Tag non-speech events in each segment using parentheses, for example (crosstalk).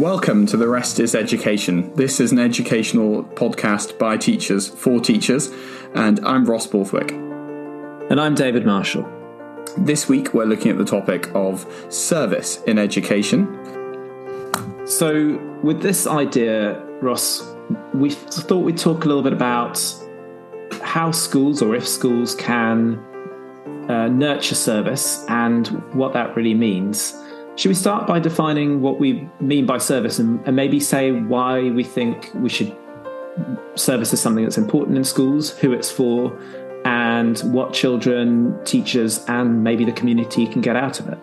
Welcome to The Rest is Education. This is an educational podcast by teachers for teachers, and I'm Ross Borthwick. And I'm David Marshall. This week we're looking at the topic of service in education. So, with this idea, Ross, we thought we'd talk a little bit about how schools, or if schools, can uh, nurture service and what that really means. Should we start by defining what we mean by service and, and maybe say why we think we should service is something that's important in schools, who it's for, and what children, teachers, and maybe the community can get out of it?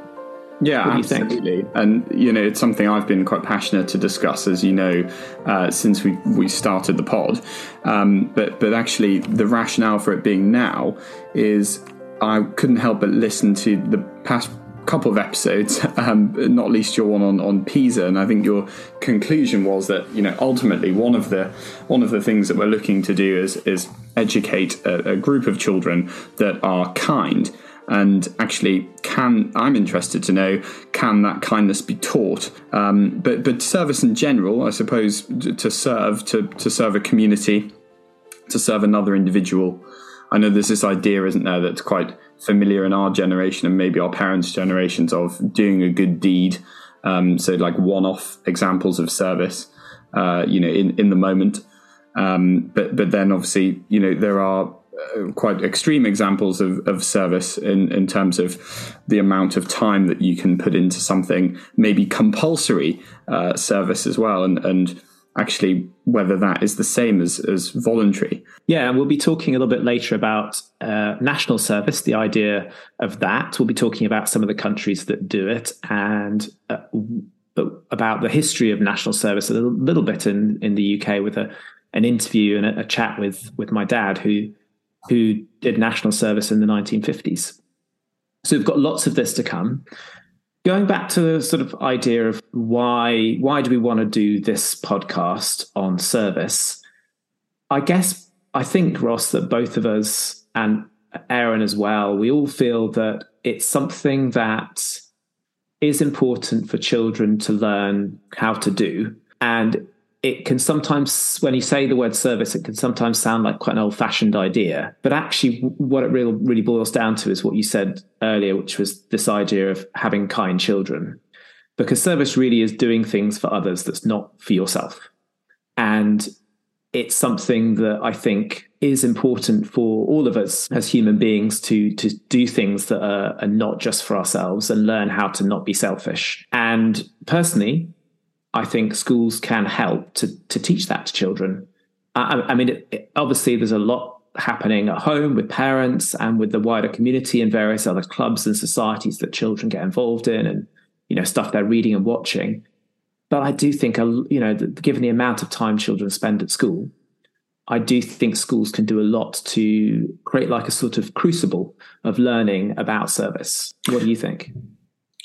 Yeah, absolutely. And you know, it's something I've been quite passionate to discuss, as you know, uh, since we we started the pod. Um, but but actually, the rationale for it being now is I couldn't help but listen to the past couple of episodes, (laughs) um, not least your one on, on PISA, and I think your conclusion was that you know ultimately one of the one of the things that we're looking to do is is educate a, a group of children that are kind. And actually can i'm interested to know can that kindness be taught? Um, but but service in general i suppose to serve to to serve a community to serve another individual. I know there's this idea isn't there that's quite familiar in our generation and maybe our parents' generations of doing a good deed. Um, so like one-off examples of service, uh, you know, in, in the moment. Um, but but then obviously, you know, there are uh, quite extreme examples of, of service in, in terms of the amount of time that you can put into something, maybe compulsory uh, service as well. And, and actually whether that is the same as, as voluntary. Yeah, and we'll be talking a little bit later about uh, national service, the idea of that. We'll be talking about some of the countries that do it and uh, about the history of national service a little, little bit in, in the UK with a, an interview and a, a chat with, with my dad who who did national service in the 1950s. So we've got lots of this to come going back to the sort of idea of why why do we want to do this podcast on service i guess i think ross that both of us and aaron as well we all feel that it's something that is important for children to learn how to do and it can sometimes, when you say the word service, it can sometimes sound like quite an old fashioned idea. But actually, what it really, really boils down to is what you said earlier, which was this idea of having kind children. Because service really is doing things for others that's not for yourself. And it's something that I think is important for all of us as human beings to to do things that are, are not just for ourselves and learn how to not be selfish. And personally, I think schools can help to to teach that to children. I, I mean, it, it, obviously, there's a lot happening at home with parents and with the wider community and various other clubs and societies that children get involved in, and you know stuff they're reading and watching. But I do think, you know, given the amount of time children spend at school, I do think schools can do a lot to create like a sort of crucible of learning about service. What do you think?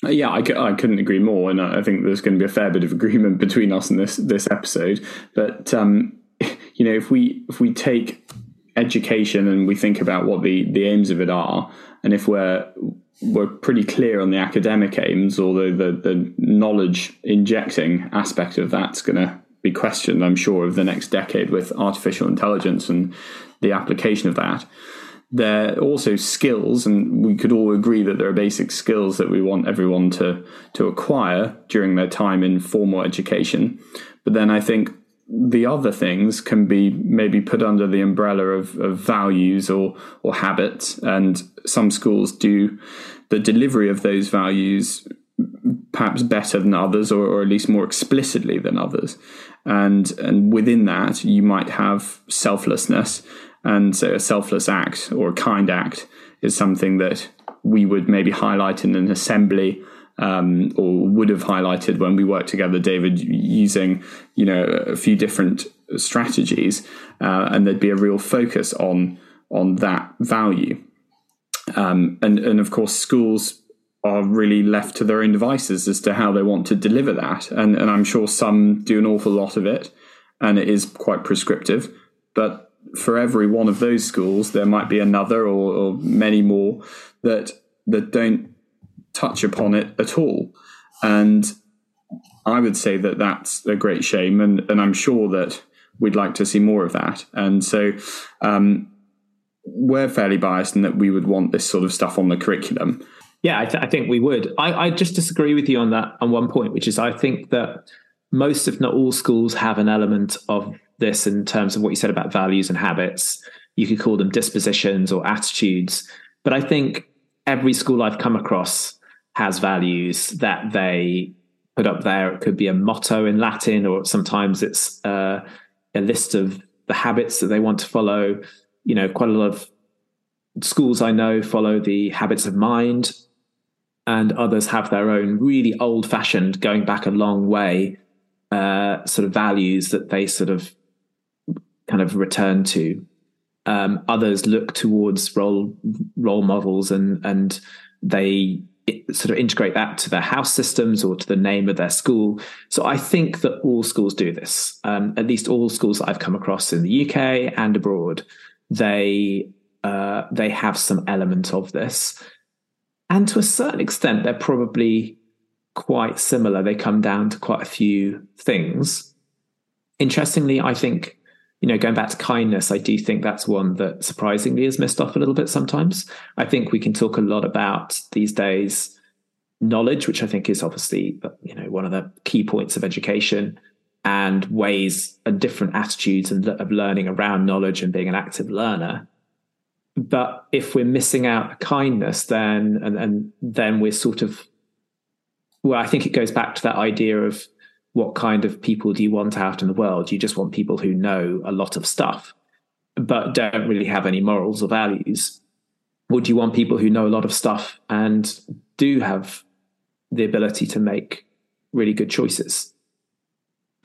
Uh, yeah, I, I couldn't agree more, and I think there's going to be a fair bit of agreement between us in this this episode. But um, (laughs) you know, if we if we take education and we think about what the the aims of it are, and if we're we're pretty clear on the academic aims, although the the knowledge injecting aspect of that's going to be questioned, I'm sure, over the next decade with artificial intelligence and the application of that there are also skills, and we could all agree that there are basic skills that we want everyone to to acquire during their time in formal education. But then I think the other things can be maybe put under the umbrella of, of values or or habits, and some schools do the delivery of those values perhaps better than others, or, or at least more explicitly than others. And and within that, you might have selflessness and so a selfless act or a kind act is something that we would maybe highlight in an assembly um, or would have highlighted when we worked together, David, using you know a few different strategies, uh, and there'd be a real focus on on that value. Um, and and of course, schools are really left to their own devices as to how they want to deliver that, and and I'm sure some do an awful lot of it, and it is quite prescriptive, but for every one of those schools, there might be another or, or many more that that don't touch upon it at all. And I would say that that's a great shame, and and I'm sure that we'd like to see more of that. And so um, we're fairly biased in that we would want this sort of stuff on the curriculum. Yeah, I, th- I think we would. I, I just disagree with you on that on one point, which is I think that most, if not all, schools have an element of this in terms of what you said about values and habits. You could call them dispositions or attitudes, but I think every school I've come across has values that they put up there. It could be a motto in Latin, or sometimes it's uh, a list of the habits that they want to follow. You know, quite a lot of schools I know follow the habits of mind, and others have their own really old fashioned, going back a long way, uh, sort of values that they sort of kind of return to. Um, others look towards role role models and and they sort of integrate that to their house systems or to the name of their school. So I think that all schools do this. Um, at least all schools that I've come across in the UK and abroad, they uh, they have some element of this, and to a certain extent, they're probably quite similar. They come down to quite a few things. Interestingly, I think you know, going back to kindness, I do think that's one that surprisingly is missed off a little bit sometimes. I think we can talk a lot about these days knowledge, which I think is obviously, you know, one of the key points of education and ways and different attitudes and of learning around knowledge and being an active learner. But if we're missing out kindness, then and, and then we're sort of well, I think it goes back to that idea of what kind of people do you want out in the world? You just want people who know a lot of stuff, but don't really have any morals or values. Would you want people who know a lot of stuff and do have the ability to make really good choices?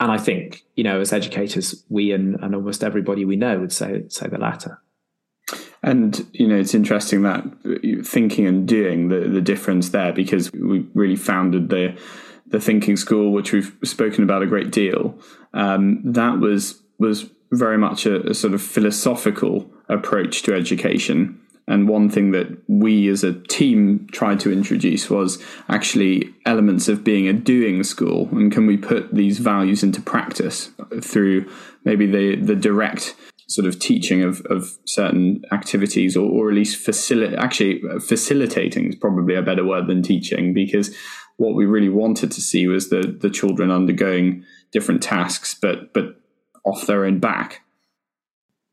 And I think, you know, as educators, we and, and almost everybody we know would say say the latter. And you know, it's interesting that thinking and doing the the difference there because we really founded the the thinking school, which we've spoken about a great deal, um, that was was very much a, a, sort of philosophical approach to education. And one thing that we as a team tried to introduce was actually elements of being a doing school. And can we put these values into practice through maybe the, the direct sort of teaching of, of certain activities or, or at least facilitate actually facilitating is probably a better word than teaching because what we really wanted to see was the the children undergoing different tasks, but but off their own back.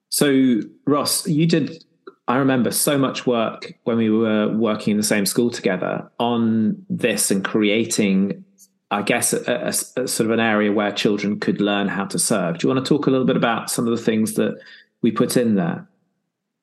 So Ross, you did. I remember so much work when we were working in the same school together on this and creating, I guess, a, a, a sort of an area where children could learn how to serve. Do you want to talk a little bit about some of the things that we put in there?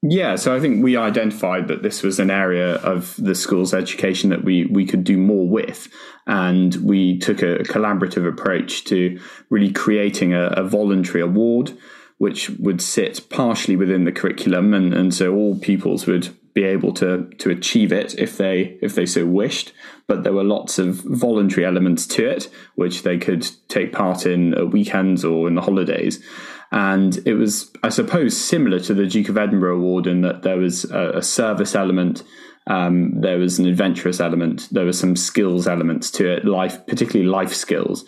Yeah, so I think we identified that this was an area of the school's education that we we could do more with, and we took a collaborative approach to really creating a, a voluntary award, which would sit partially within the curriculum, and, and so all pupils would be able to to achieve it if they if they so wished. But there were lots of voluntary elements to it, which they could take part in at weekends or in the holidays. And it was, I suppose, similar to the Duke of Edinburgh Award in that there was a, a service element, um, there was an adventurous element, there were some skills elements to it, life, particularly life skills,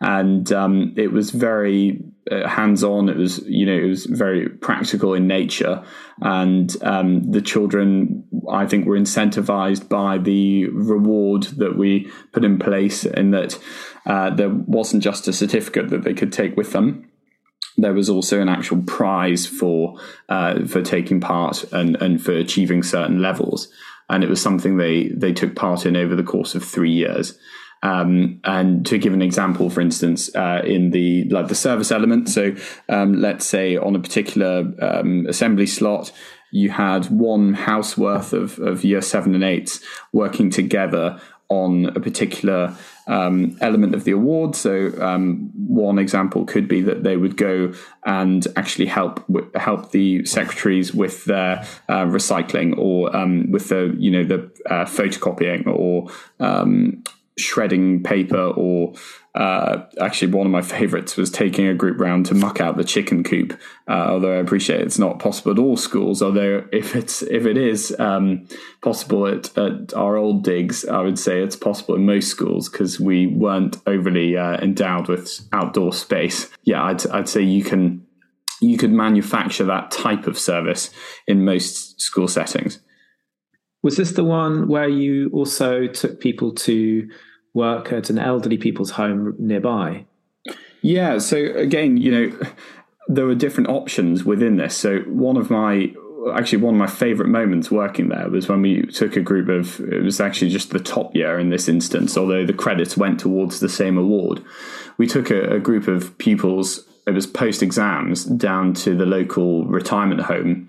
and um, it was very uh, hands-on. It was, you know, it was very practical in nature, and um, the children, I think, were incentivized by the reward that we put in place, in that uh, there wasn't just a certificate that they could take with them there was also an actual prize for uh, for taking part and, and for achieving certain levels, and it was something they they took part in over the course of three years. Um, and to give an example, for instance, uh, in the like the service element, so um, let's say on a particular um, assembly slot, you had one house worth of, of year seven and eights working together on a particular um, element of the award. So um, one example could be that they would go and actually help help the secretaries with their uh, recycling or um, with the you know the uh, photocopying or um, shredding paper or uh, actually one of my favorites was taking a group round to muck out the chicken coop. Uh, although i appreciate it's not possible at all schools although if it's if it is um, possible at, at, our old digs i would say it's possible in most schools because we weren't overly uh, endowed with outdoor space. Yeah I'd, I'd say you can you could manufacture that type of service in most school settings was this the one where you also took people to work at an elderly people's home nearby? Yeah. So again, you know, there were different options within this. So one of my actually one of my favorite moments working there was when we took a group of it was actually just the top year in this instance although the credits went towards the same award we took a, a group of pupils it was post exams down to the local retirement home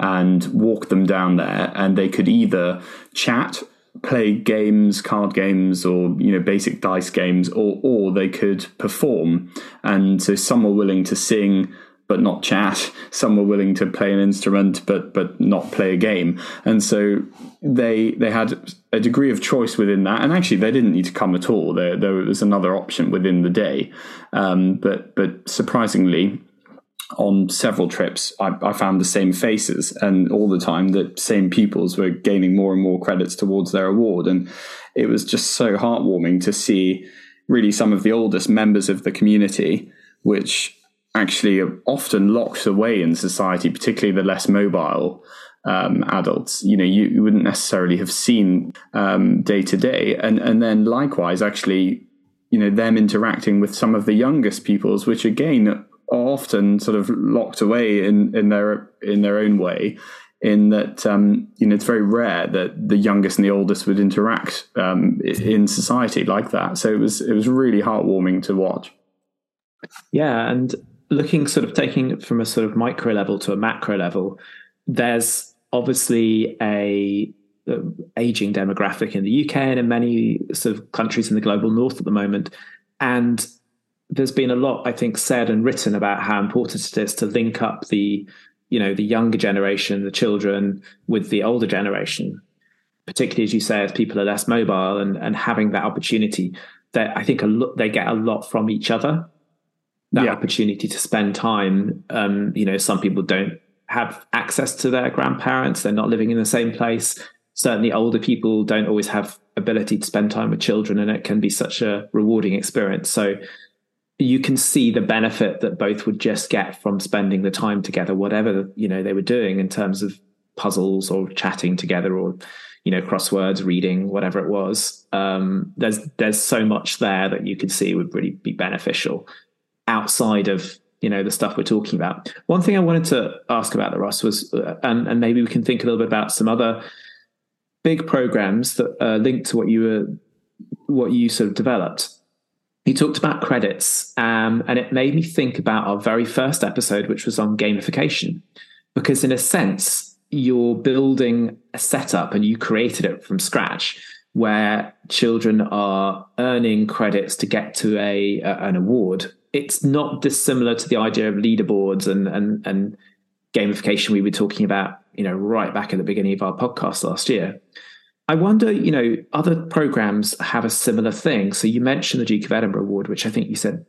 and walk them down there and they could either chat play games card games or you know basic dice games or or they could perform. And so some were willing to sing but not chat. (laughs) Some were willing to play an instrument but but not play a game. And so they they had a degree of choice within that. And actually they didn't need to come at all. There there was another option within the day. Um, but but surprisingly on several trips, I, I, found the same faces, and all the time the same pupils were gaining more and more credits towards their award. And it was just so heartwarming to see really some of the oldest members of the community, which actually are often locked away in society, particularly the less mobile. Um, adults, you know, you, you, wouldn't necessarily have seen um, day to day, and and then likewise, actually, you know, them interacting with some of the youngest pupils, which again are often sort of locked away in, in their in their own way. In that, um, you know, it's very rare that the youngest and the oldest would interact um, in society like that. So it was it was really heartwarming to watch. Yeah, and looking sort of taking it from a sort of micro level to a macro level, there's obviously a aging demographic in the UK and in many sort of countries in the global north at the moment. And there's been a lot, I think, said and written about how important it is to link up the, you know, the younger generation, the children, with the older generation. Particularly as you say, as people are less mobile and and having that opportunity, that I think a lot they get a lot from each other. That yeah. opportunity to spend time. Um, you know, some people don't have access to their grandparents; they're not living in the same place. Certainly, older people don't always have ability to spend time with children, and it can be such a rewarding experience. So you can see the benefit that both would just get from spending the time together, whatever you know they were doing in terms of puzzles or chatting together or you know crosswords, reading, whatever it was. Um, there's there's so much there that you could see would really be beneficial outside of you know the stuff we're talking about. One thing I wanted to ask about the Ross was, uh, and, and maybe we can think a little bit about some other big programs that are linked to what you were what you sort of developed he talked about credits, um, and it made me think about our very first episode, which was on gamification, because in a sense, you're building a setup and you created it from scratch where children are earning credits to get to a, a an award. It's not dissimilar to the idea of leaderboards and and and gamification we were talking about, you know, right back at the beginning of our podcast last year. I wonder, you know, other programs have a similar thing. So you mentioned the Duke of Edinburgh Award, which I think you said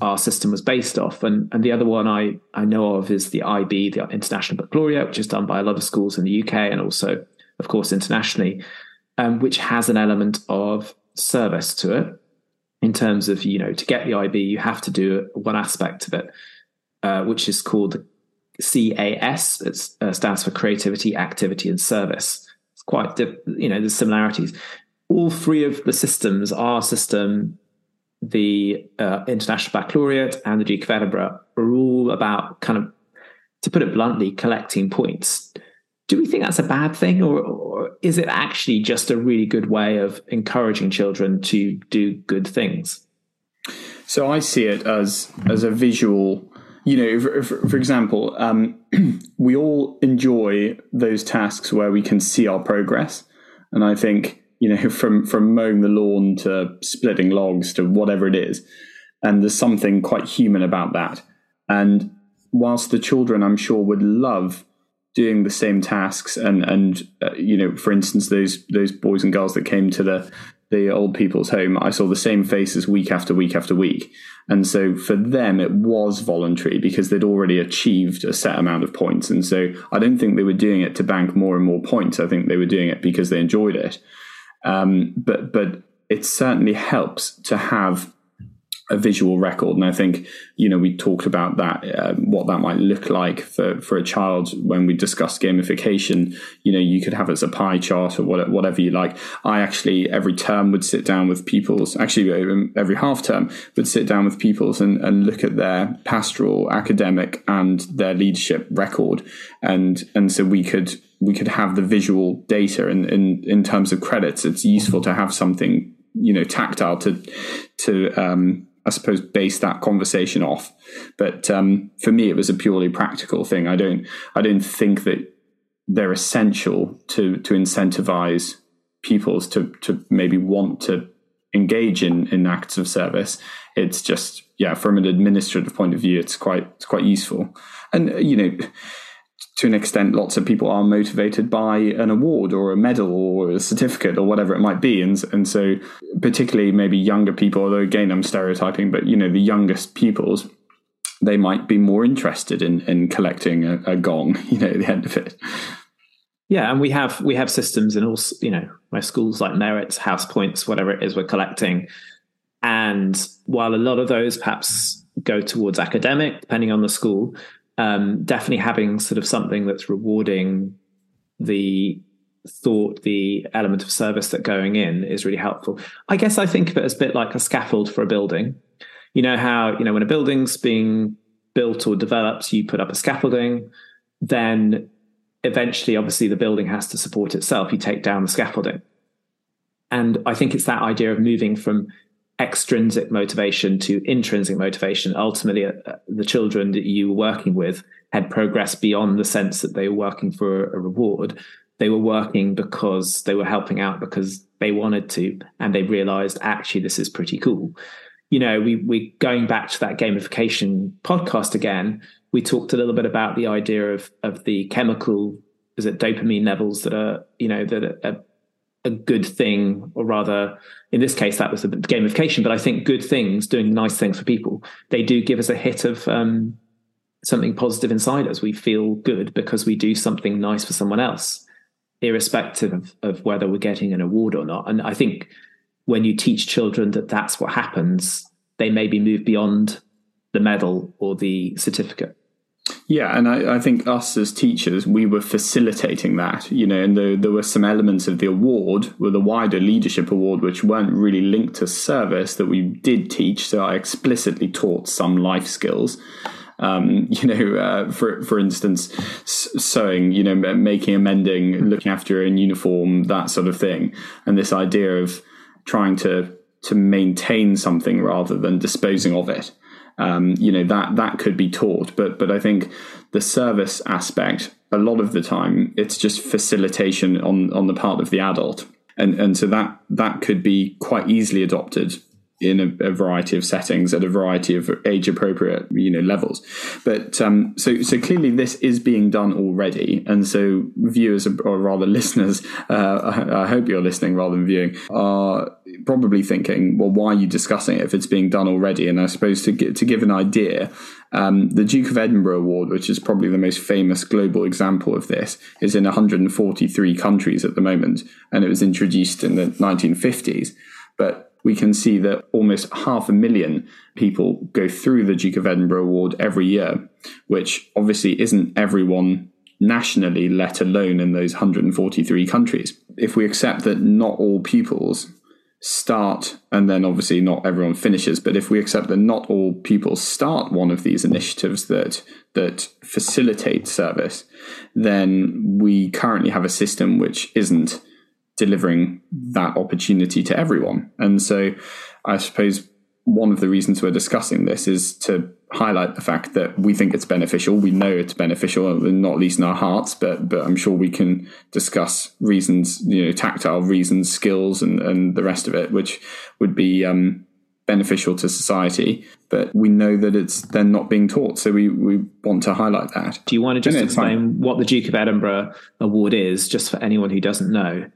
our system was based off, and and the other one I I know of is the IB, the International Baccalaureate, which is done by a lot of schools in the UK and also, of course, internationally, um, which has an element of service to it in terms of you know to get the IB you have to do one aspect of it, uh, which is called CAS. It uh, stands for Creativity, Activity, and Service quite, you know, there's similarities. All three of the systems, our system, the uh, International Baccalaureate, and the Duke of Edinburgh, are all about kind of, to put it bluntly, collecting points. Do we think that's a bad thing, or, or is it actually just a really good way of encouraging children to do good things? So I see it as as a visual you know, for, for, for example, um, (clears throat) we all enjoy those tasks where we can see our progress, and I think you know, (laughs) from from mowing the lawn to splitting logs to whatever it is, and there's something quite human about that. And whilst the children, I'm sure, would love doing the same tasks, and and uh, you know, for instance, those those boys and girls that came to the the old people's home, I saw the same faces week after week after week. And so for them, it was voluntary because they'd already achieved a set amount of points. And so I don't think they were doing it to bank more and more points. I think they were doing it because they enjoyed it. Um, but but it certainly helps to have a visual record. And I think, you know, we talked about that, uh, what that might look like for, for a child when we discussed gamification. You know, you could have it as a pie chart or whatever you like. I actually, every term would sit down with pupils, actually, um, every half term would sit down with pupils and, and look at their pastoral, academic, and their leadership record. And, and so we could, we could have the visual data in, in, in terms of credits. It's useful to have something you know tactile to to um, I suppose base that conversation off. But um, for me, it was a purely practical thing. I don't I don't think that they're essential to to incentivize pupils to to maybe want to engage in in acts of service. It's just yeah, from an administrative point of view, it's quite it's quite useful. And you know to an extent, lots of people are motivated by an award or a medal or a certificate or whatever it might be. And, and so, particularly maybe younger people, although again, I'm stereotyping, but you know, the youngest pupils, they might be more interested in, in collecting a, a gong, (laughs) you know, at the end of it. Yeah, and we have we have systems in all you know my schools like merits, house points, whatever it is we're collecting. And while a lot of those perhaps go towards academic, depending on the school, um, definitely having sort of something that's rewarding the thought, the element of service that going in is really helpful. I guess I think of it as a bit like a scaffold for a building. You know how you know when a building's being built or developed, you put up a scaffolding, then eventually, obviously, the building has to support itself. You take down the scaffolding. And I think it's that idea of moving from extrinsic motivation to intrinsic motivation. Ultimately, uh, the children that you were working with had progressed beyond the sense that they were working for a reward. They were working because they were helping out because they wanted to, and they realized actually this is pretty cool. You know, we we going back to that gamification podcast again. We talked a little bit about the idea of of the chemical, is it dopamine levels that are you know that are a good thing, or rather, in this case, that was the gamification. But I think good things, doing nice things for people, they do give us a hit of um, something positive inside us. We feel good because we do something nice for someone else, irrespective of, of whether we're getting an award or not. And I think when you teach children that that's what happens, they maybe move beyond the medal or the certificate. Yeah, and I, I, think us as teachers, we were facilitating that, you know, and the, there were some elements of the award, with the wider leadership award, which weren't really linked to service that we did teach. So I explicitly taught some life skills. Um, (laughs) you know, uh, for for instance, sewing, you know, making a mending, looking after a uniform, that sort of thing, and this idea of trying to to maintain something rather than disposing of it um, you know that that could be taught but but i think the service aspect a lot of the time it's just facilitation on on the part of the adult. And and so that that could be quite easily adopted in a, a, variety of settings at a variety of age appropriate you know levels. But um, so so clearly this is being done already. And so viewers or rather listeners uh, I, I, hope you're listening rather than viewing are probably thinking well why are you discussing it if it's being done already? And I suppose to get, to give an idea um, the Duke of Edinburgh Award which is probably the most famous global example of this is in 143 countries at the moment and it was introduced in the 1950s but we can see that almost half a million people go through the Duke of Edinburgh Award every year, which obviously isn't everyone nationally, let alone in those 143 countries. If we accept that not all pupils start, and then obviously not everyone finishes, but if we accept that not all pupils start one of these initiatives that that facilitate service, then we currently have a system which isn't delivering that opportunity to everyone. And so I suppose one of the reasons we're discussing this is to highlight the fact that we think it's beneficial. We know it's beneficial, not least in our hearts, but but I'm sure we can discuss reasons, you know, tactile reasons, skills, and and the rest of it, which would be um, beneficial to society. But we know that it's then not being taught, so we we want to highlight that. Do you want to just explain what the Duke of Edinburgh Award is, just for anyone who doesn't know?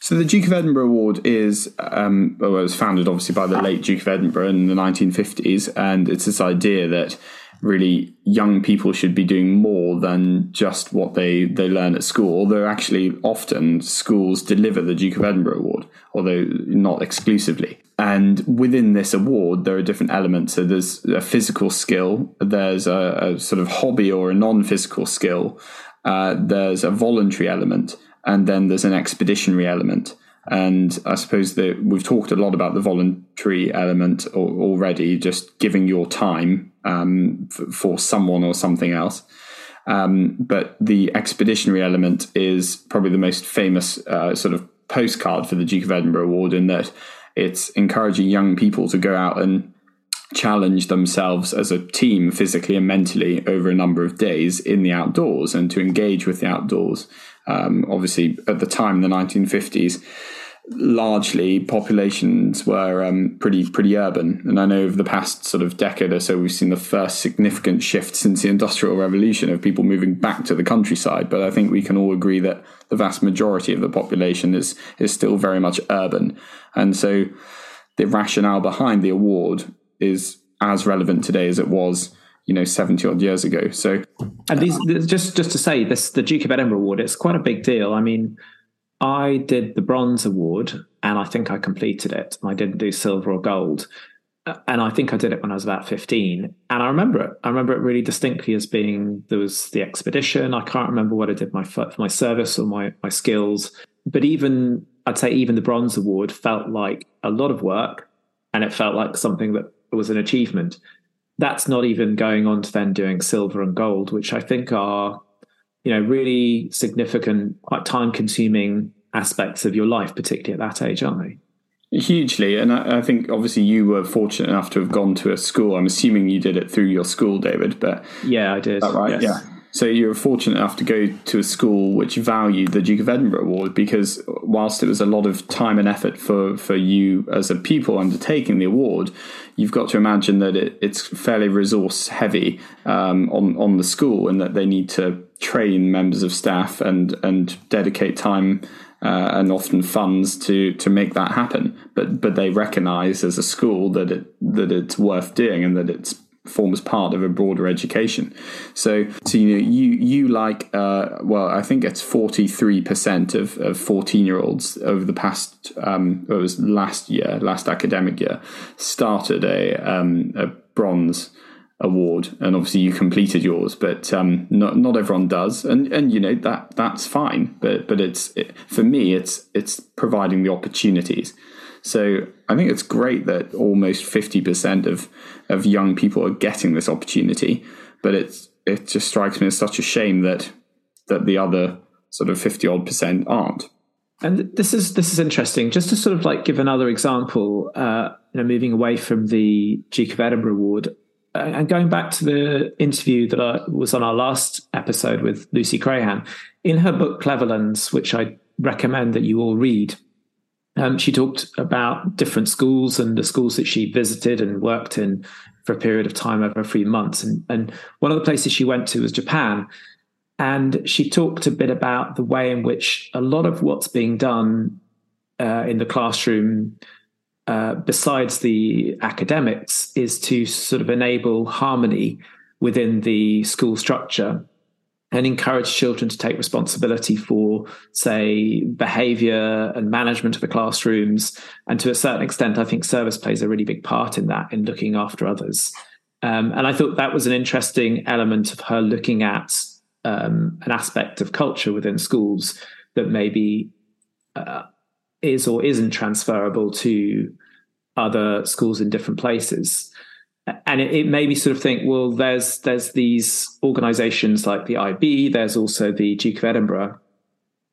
So the Duke of Edinburgh Award is um, well, it was founded obviously by the late Duke of Edinburgh in the 1950s, and it's this idea that really young people should be doing more than just what they, they learn at school. Although actually often schools deliver the Duke of Edinburgh Award, although not exclusively. And within this award, there are different elements. So there's a physical skill, there's a, a sort of hobby or a non-physical skill, uh, there's a voluntary element, and then there's an expeditionary element. And I suppose that we've talked a lot about the voluntary element already, just giving your time um, for, someone or something else. Um, but the expeditionary element is probably the most famous uh, sort of postcard for the Duke of Edinburgh Award in that it's encouraging young people to go out and challenge themselves as a team physically and mentally over a number of days in the outdoors and to engage with the outdoors. Um, obviously, at the time, in the 1950s, largely populations were um, pretty pretty urban, and I know over the past sort of decade or so, we've seen the first significant shift since the Industrial Revolution of people moving back to the countryside. But I think we can all agree that the vast majority of the population is is still very much urban, and so the rationale behind the award is as relevant today as it was you know 70 odd years ago. So and these just just to say this the duke of edinburgh award it's quite a big deal. I mean i did the bronze award and i think i completed it. I didn't do silver or gold. Uh, and i think i did it when i was about 15 and i remember it. I remember it really distinctly as being there was the expedition. I can't remember what i did my for my service or my my skills. But even i'd say even the bronze award felt like a lot of work and it felt like something that was an achievement that's not even going on to then doing silver and gold, which I think are, you know, really significant, quite time consuming aspects of your life, particularly at that age, aren't they? Hugely, and I, I, think obviously you were fortunate enough to have gone to a school. I'm assuming you did it through your school, David. But yeah, I did. right? Yes. Yeah. So you were fortunate enough to go to a school which valued the Duke of Edinburgh Award because whilst it was a lot of time and effort for, for you as a pupil undertaking the award, you've got to imagine that it, it's fairly resource heavy um, on on the school and that they need to train members of staff and and dedicate time uh, and often funds to to make that happen. But but they recognise as a school that it that it's worth doing and that it's forms part of a broader education. So, so you know, you you like uh, well, I think it's forty three percent of of fourteen year olds over the past um, it was last year, last academic year, started a um, a bronze award, and obviously you completed yours, but um, not not everyone does, and and you know that that's fine, but but it's it, for me, it's it's providing the opportunities. So I think it's great that almost 50% of, of young people are getting this opportunity, but it's, it just strikes me as such a shame that, that the other sort of 50 odd percent aren't. And this is this is interesting. Just to sort of like give another example, uh, you know, moving away from the Duke of Edinburgh Award uh, and going back to the interview that I, was on our last episode with Lucy Crehan, in her book Cleverlands, which I recommend that you all read, um, she talked about different schools and the schools that she visited and worked in for a period of time over a few months. And, and one of the places she went to was Japan. And she talked a bit about the way in which a lot of what's being done uh, in the classroom, uh, besides the academics, is to sort of enable harmony within the school structure and encourage children to take responsibility for, say, behavior and management of the classrooms. And to a certain extent, I think service plays a really big part in that, in looking after others. Um, and I thought that was an interesting element of her looking at um, an aspect of culture within schools that maybe uh, is or isn't transferable to other schools in different places and it, it, made me sort of think well there's there's these organizations like the ib there's also the duke of edinburgh.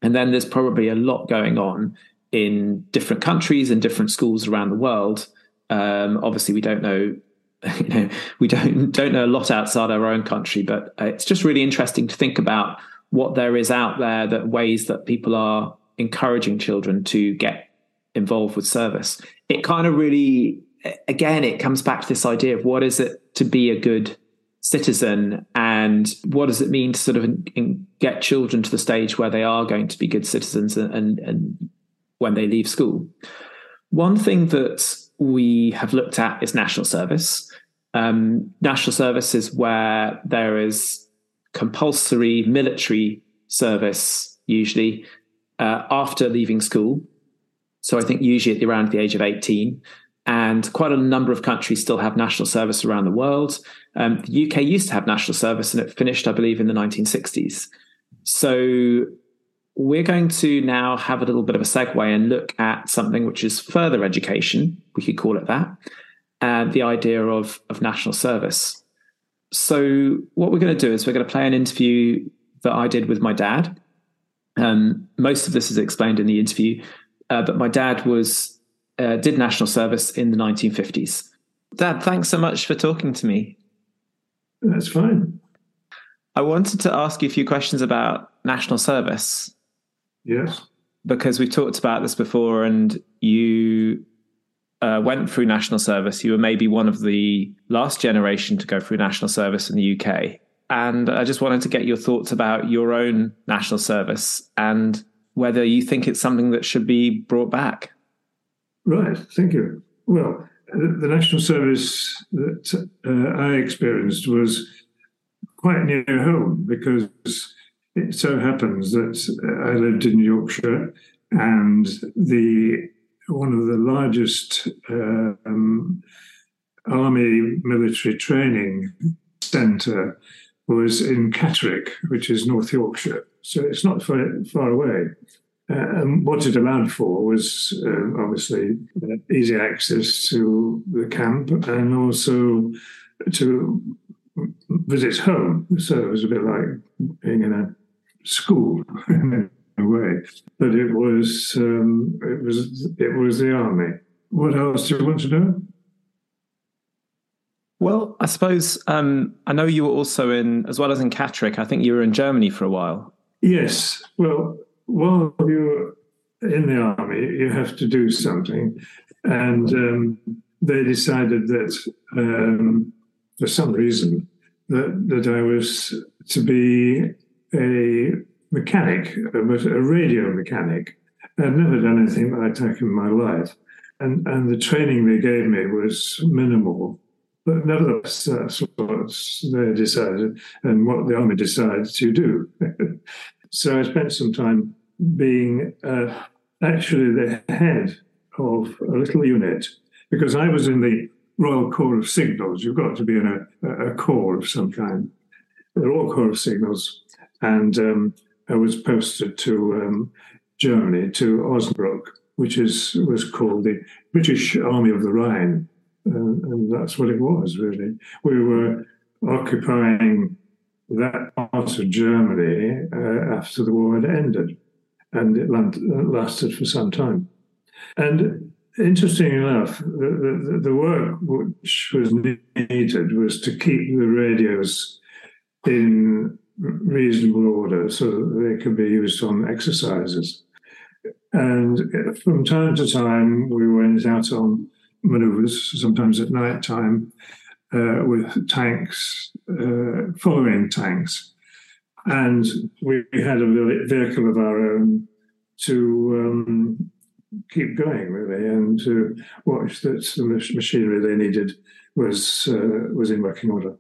And then there's probably a lot going on in different countries and different schools around the world. Um, obviously we don't know (laughs) you know we don't don't know a lot outside our own country but it's just really interesting to think about what there is out there that ways that people are encouraging children to get involved with service. It kind of really again, it comes back to this idea of what is it to be a good citizen and what does it mean to sort of get children to the stage where they are going to be good citizens and, and, and when they leave school. One thing that we have looked at is national service. Um, national service is where there is compulsory military service, usually uh, after leaving school. So I think usually at around the age of 18. And quite a number of countries still have national service around the world. Um, the UK used to have national service and it finished, I believe, in the 1960s. So we're going to now have a little bit of a segue and look at something which is further education, we could call it that, and the idea of, of national service. So, what we're going to do is we're going to play an interview that I did with my dad. Um, most of this is explained in the interview, uh, but my dad was uh, did national service in the 1950s. Dad, thanks so much for talking to me. That's fine. I wanted to ask you a few questions about national service. Yes. Because we've talked about this before, and you uh, went through national service. You were maybe one of the last generation to go through national service in the UK. And I just wanted to get your thoughts about your own national service and whether you think it's something that should be brought back. Right. Thank you. Well, the national service that uh, I experienced was quite near home because it so happens that I lived in Yorkshire, and the one of the largest uh, um, army military training centre was in Catterick, which is North Yorkshire. So it's not far, far away. Uh, and what it allowed for was uh, obviously easy access to the camp and also to visit home. So it was a bit like being in a school (laughs) in a way. But it was um, it was it was the army. What else do you want to know? Well, I suppose um, I know you were also in, as well as in Catterick. I think you were in Germany for a while. Yes. Well, while you're in the army, you have to do something, and um, they decided that um, for some reason that that I was to be a mechanic, a, radio mechanic. I'd never done anything like that in my life. And, and the training they gave me was minimal. But nevertheless, that's what they decided and what the army decided to do. (laughs) so I spent some time being uh, actually the head of a little unit because I was in the Royal Corps of Signals. You've got to be in a, a corps of some kind. The Royal Corps of Signals and um, I was posted to um, Germany to Osnabrück, which is was called the British Army of the Rhine, and, and that's what it was really. We were occupying that part of Germany uh, after the war had ended, and it lasted for some time. And interesting enough, the, the, the, work which was needed was to keep the radios in reasonable order so that they could be used on exercises. And from time to time, we went out on maneuvers, sometimes at night time, uh, with tanks, uh, following tanks. And we had a vehicle of our own to um, keep going, really, and to watch that the machinery they needed was uh, was in working order.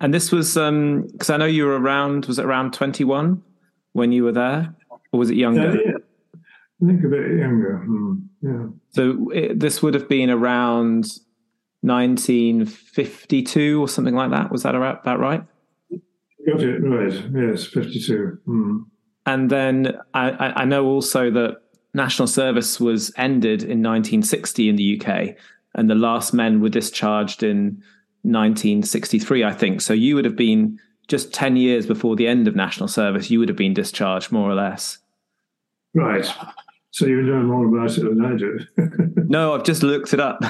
And this was because um, I know you were around. Was it around twenty one when you were there, or was it younger? Yeah, yeah. I think a bit younger. Hmm. Yeah. So it, this would have been around 1952 or something like that. Was that about right? Got it right. Yes, 52. Hmm. And then I, I know also that national service was ended in 1960 in the UK, and the last men were discharged in 1963, I think. So you would have been just 10 years before the end of national service, you would have been discharged, more or less. Right. So you know more about it than I do. no, I've just looked it up.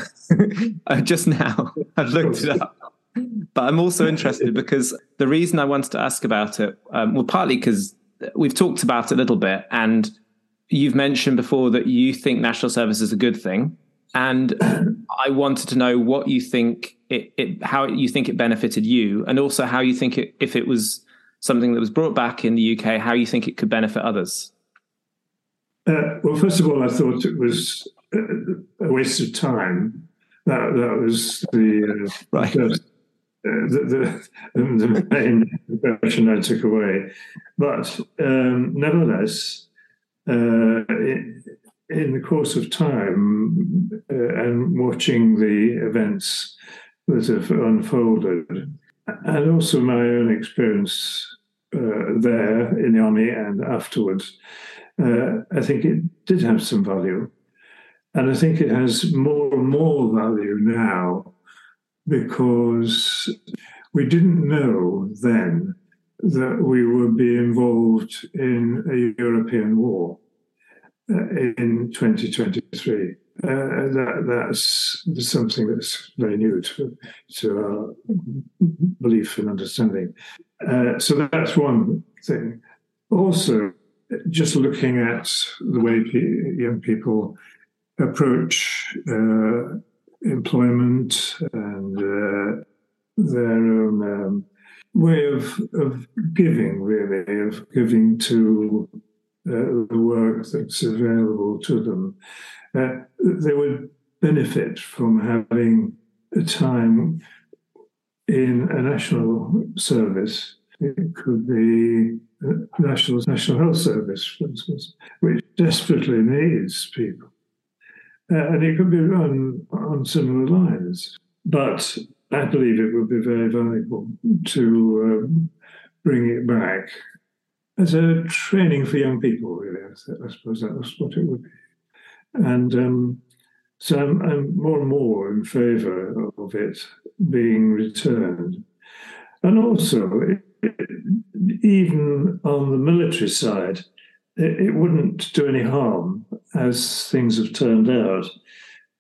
I (laughs) just now, (laughs) I've looked it up. But I'm also interested because the reason I wanted to ask about it, um, well, partly because we've talked about it a little bit, and you've mentioned before that you think national service is a good thing. And I wanted to know what you think it, it, how you think it benefited you, and also how you think it, if it was something that was brought back in the UK, how you think it could benefit others. Uh, well, first of all, I thought it was a waste of time. That that was the uh, right. First, uh, the, the, the main impression I took away. But um, nevertheless, uh, in, in, the course of time uh, and watching the events that have unfolded, and also my own experience uh, there in the army and afterwards, uh, I think it did have some value. And I think it has more and more value now because we didn't know then that we would be involved in a European war uh, in 2023. Uh, that, that's something that's very new to, to our belief and understanding. Uh, so that's one thing. Also, just looking at the way young people approach uh, employment and uh, their own um, way of, of giving, really, of giving to uh, the work that's available to them. Uh, they would benefit from having a time in a national service. It could be national national health service, for instance, which desperately needs people. Uh, and it could be run on similar lines. But I believe it would be very valuable to um, bring it back as a training for young people, really. I, suppose that was what it would be. And um, so I'm, I'm, more and more in favour of it being returned. And also, it, even on the military side, it, it wouldn't do any harm, as things have turned out,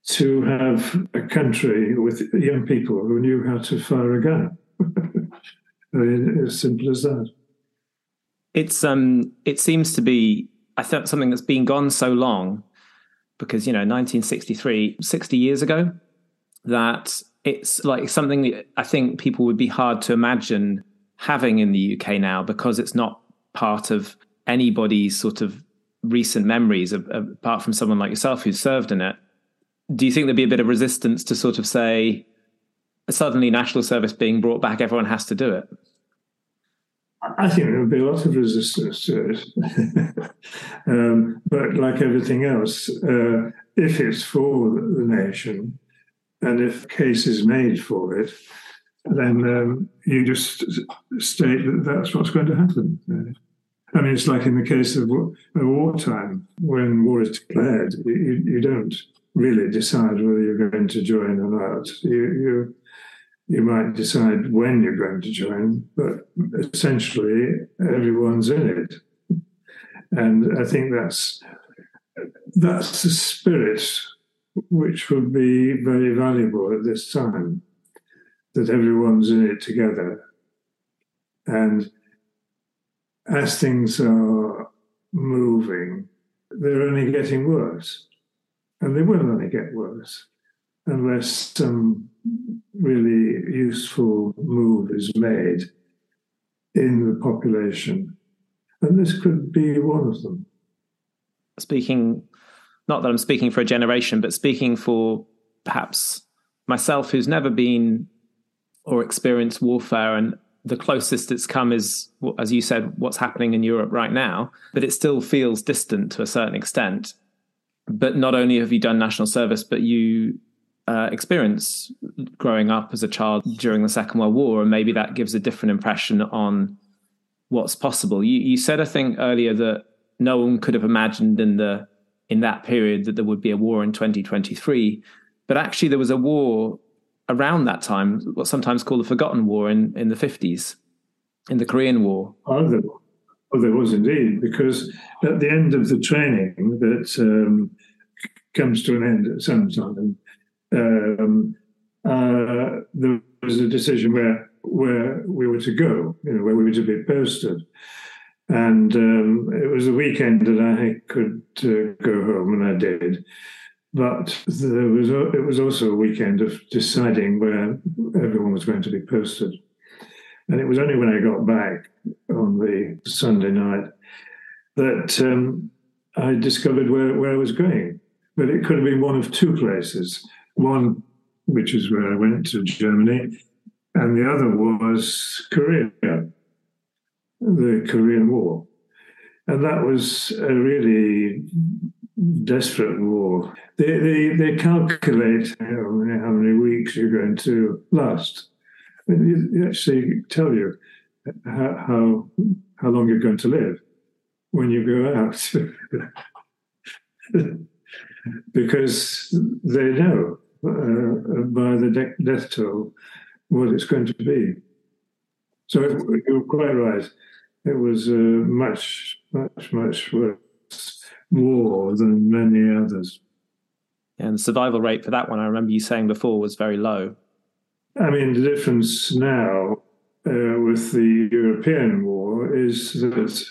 to have a country with young people who knew how to fire a gun. (laughs) I mean, as simple as that. It's um. It seems to be. I thought something that's been gone so long, because you know, 1963, 60 years ago, that it's like something that I think people would be hard to imagine having in the UK now because it's not part of anybody's sort of recent memories, of, of, apart from someone like yourself who's served in it. Do you think there'd be a bit of resistance to sort of say, suddenly national service being brought back, everyone has to do it? I think there would be a lot of resistance to it. (laughs) um, but like everything else, uh, if it's for the nation and if case is made for it, then um, you just state that that's what's going to happen. I mean, it's like in the case of wartime, when war is declared, you, you don't really decide whether you're going to join or not. You, you, you might decide when you're going to join, but essentially everyone's in it. And I think that's that's the spirit which would be very valuable at this time, that everyone's in it together. And as things are moving, they're only getting worse. And they will only get worse unless some really useful move is made in the population. And this could be one of them. Speaking, not that I'm speaking for a generation, but speaking for perhaps myself who's never been or experience warfare and the closest it's come is, as you said, what's happening in Europe right now, but it still feels distant to a certain extent. But not only have you done national service, but you uh, experience growing up as a child during the Second World War, and maybe that gives a different impression on what's possible. You, you said, I think, earlier that no one could have imagined in the in that period that there would be a war in 2023, but actually there was a war around that time, what's sometimes called the Forgotten War in, in the 50s, in the Korean War. Oh, there, oh, there was indeed, because at the end of the training that um, comes to an end at some time, um, uh, there was a decision where where we were to go, you know, where we were to be posted. And um, it was a weekend that I could uh, go home, and I did. But there was it was also a weekend of deciding where everyone was going to be posted. And it was only when I got back on the Sunday night that um, I discovered where, where I was going. But it could have been one of two places. One, which is where I went to Germany, and the other was Korea, the Korean War. And that was a really desperate war. They, they, they calculate you know, how many weeks you're going to last. They actually tell you how, how, how long you're going to live when you go out. (laughs) because they know uh, by the de- death toll what it's going to be. So you're quite right. It was uh, much, much, much worse war than many others. And the survival rate for that one, I remember you saying before, was very low. I mean, the difference now uh, with the European war is that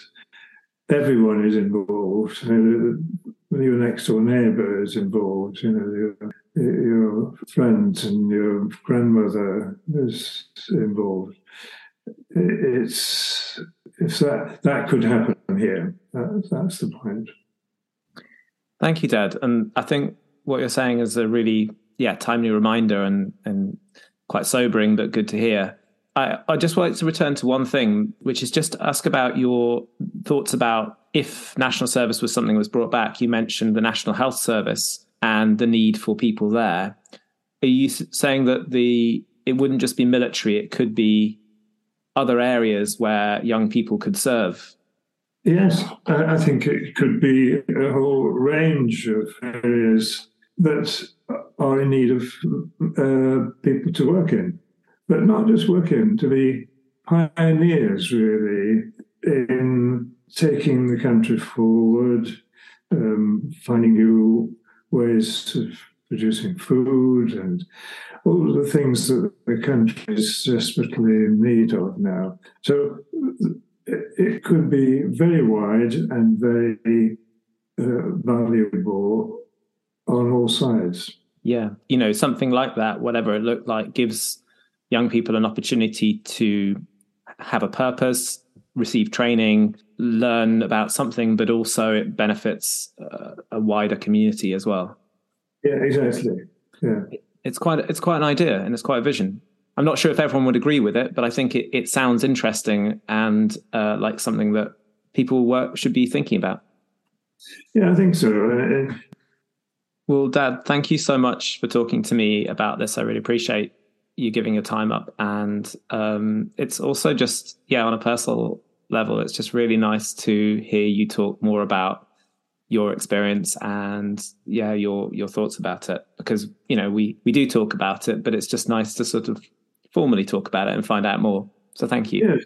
everyone is involved. You know, your next door neighbour is involved. You know, your, your friends and your grandmother is involved. It's if that that could happen here. That, that's the point. Thank you, Dad. And I think what you're saying is a really yeah timely reminder and and quite sobering, but good to hear. I, I just wanted to return to one thing, which is just ask about your thoughts about if national service was something that was brought back. You mentioned the National Health Service and the need for people there. Are you saying that the it wouldn't just be military; it could be other areas where young people could serve? Yes, I think it could be a whole range of areas that are in need of uh, people to work in but not just work in, to be pioneers really in taking the country forward, um, finding new ways of producing food and all the things that the country is desperately in need of now. So it could be very wide and very uh, valuable on all sides. Yeah, you know, something like that, whatever it looked like, gives young people an opportunity to have a purpose, receive training, learn about something, but also it benefits uh, a wider community as well. Yeah, exactly. Yeah, it's quite it's quite an idea and it's quite a vision. I'm not sure if everyone would agree with it, but I think it, it sounds interesting and uh, like something that people work, should be thinking about. Yeah, I think so. Well, Dad, thank you so much for talking to me about this. I really appreciate you giving your time up and um, it's also just yeah on a personal level it's just really nice to hear you talk more about your experience and yeah your your thoughts about it because you know we we do talk about it but it's just nice to sort of formally talk about it and find out more. So thank you. Yes.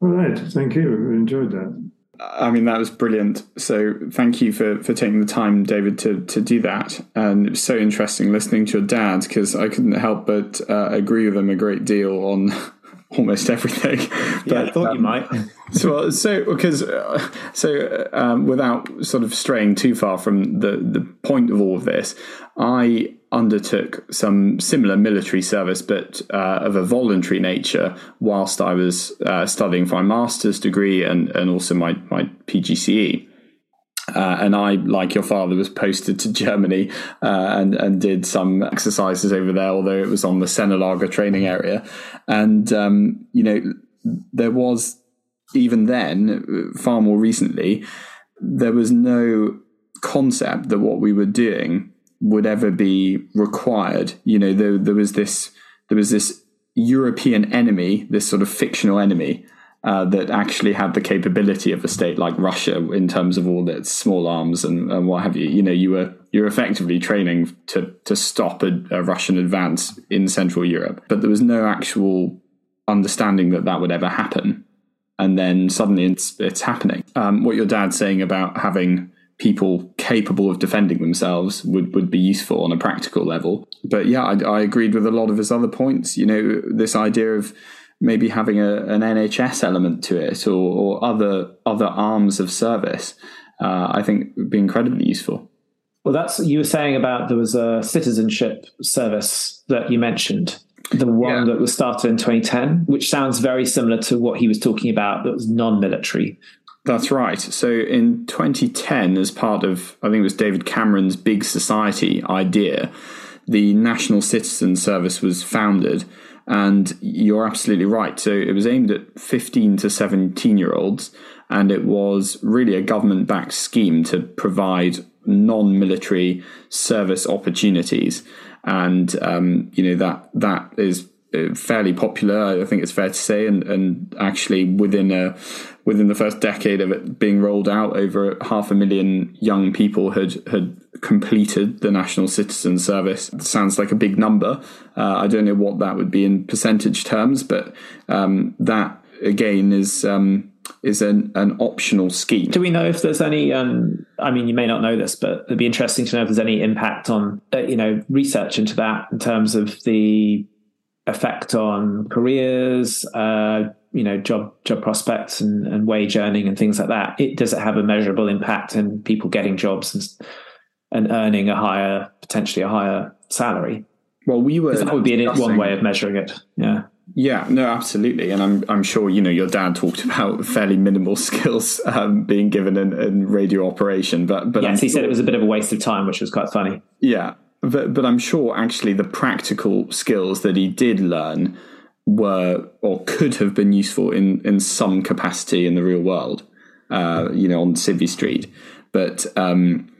All right. Thank you. Enjoyed that. I mean, that was brilliant. So thank you for, for taking the time, David, to, to do that. And it was so interesting listening to your dad because I couldn't help but uh, agree with him a great deal on almost everything. (laughs) But, yeah, I thought um, you might. (laughs) so, so because uh, so um, without sort of straying too far from the the point of all of this, I undertook some similar military service, but uh, of a voluntary nature, whilst I was uh, studying for my master's degree and, and also my, my PGCE. Uh, and I, like your father, was posted to Germany uh, and and did some exercises over there, although it was on the Sennelager training area. And um, you know, there was even then, far more recently, there was no concept that what we were doing would ever be required. You know, there, there was this there was this European enemy, this sort of fictional enemy uh, that actually had the capability of a state like Russia in terms of all its small arms and, and what have you. You know, you were you're effectively training to to stop a, a Russian advance in Central Europe, but there was no actual understanding that that would ever happen. And then suddenly it's it's happening. Um, what your dad's saying about having people capable of defending themselves would, would be useful on a practical level. But yeah, I, I, agreed with a lot of his other points. You know, this idea of maybe having a, an NHS element to it or, or other other arms of service, uh, I think would be incredibly useful. Well, that's you were saying about there was a citizenship service that you mentioned, the one yeah. that was started in 2010, which sounds very similar to what he was talking about that was non-military That's right. So in 2010, as part of, I think it was David Cameron's Big Society idea, the National Citizen Service was founded. And you're absolutely right. So it was aimed at 15 to 17 year olds, and it was really a government backed scheme to provide non military service opportunities. And, um, you know, that that is fairly popular. I think it's fair to say, and, and actually within a within the first decade of it being rolled out, over half a million young people had had completed the national citizen service. It sounds like a big number. Uh, I don't know what that would be in percentage terms, but um, that again is. Um, is an, an optional scheme. Do we know if there's any? Um, I mean, you may not know this, but it'd be interesting to know if there's any impact on uh, you know research into that in terms of the effect on careers, uh, you know, job job prospects and, and, wage earning and things like that. It does it have a measurable impact in people getting jobs and, and earning a higher, potentially a higher salary? Well, we were that would be one way of measuring it. Yeah. Yeah, no, absolutely, and I'm I'm sure you know your dad talked about fairly minimal (laughs) skills um, being given in, in, radio operation, but but yes, I'm he sure, said it was a bit of a waste of time, which was quite funny. Yeah, but, but I'm sure actually the practical skills that he did learn were or could have been useful in, in some capacity in the real world, uh, you know, on Civvy Street. But um,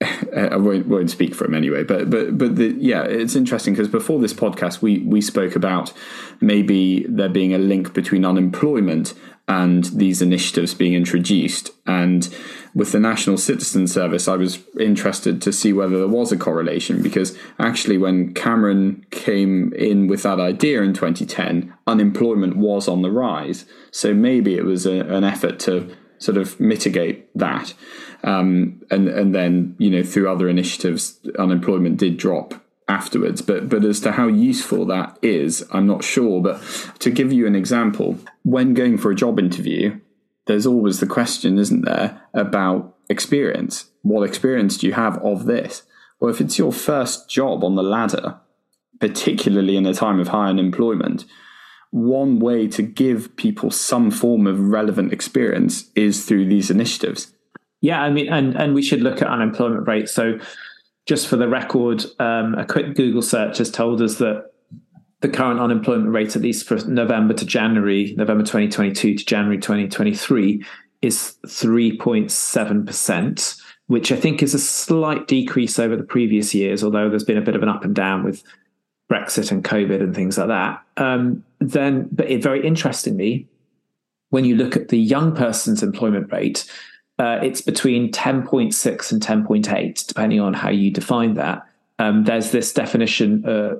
(laughs) I won't, won't speak for him anyway. But but but the, yeah, it's interesting because before this podcast, we we spoke about maybe there being a link between unemployment and these initiatives being introduced. And with the National Citizen Service, I was interested to see whether there was a correlation because actually, when Cameron came in with that idea in 2010, unemployment was on the rise. So maybe it was a, an effort to sort of mitigate that. Um, and and then you know through other initiatives, unemployment did drop afterwards. But but as to how useful that is, I'm not sure. But to give you an example, when going for a job interview, there's always the question, isn't there, about experience. What experience do you have of this? Well, if it's your first job on the ladder, particularly in a time of high unemployment, one way to give people some form of relevant experience is through these initiatives. Yeah, I mean, and and we should look at unemployment rates. So, just for the record, um, a quick Google search has told us that the current unemployment rate, at least for November to January, November 2022 to January 2023, is 3.7 percent, which I think is a slight decrease over the previous years, although there's been a bit of an up and down with Brexit and COVID and things like that. Um, then, but it, very interestingly, when you look at the young person's employment rate, uh, it's between 10.6 and 10.8, depending on how you define that. Um, there's this definition, uh,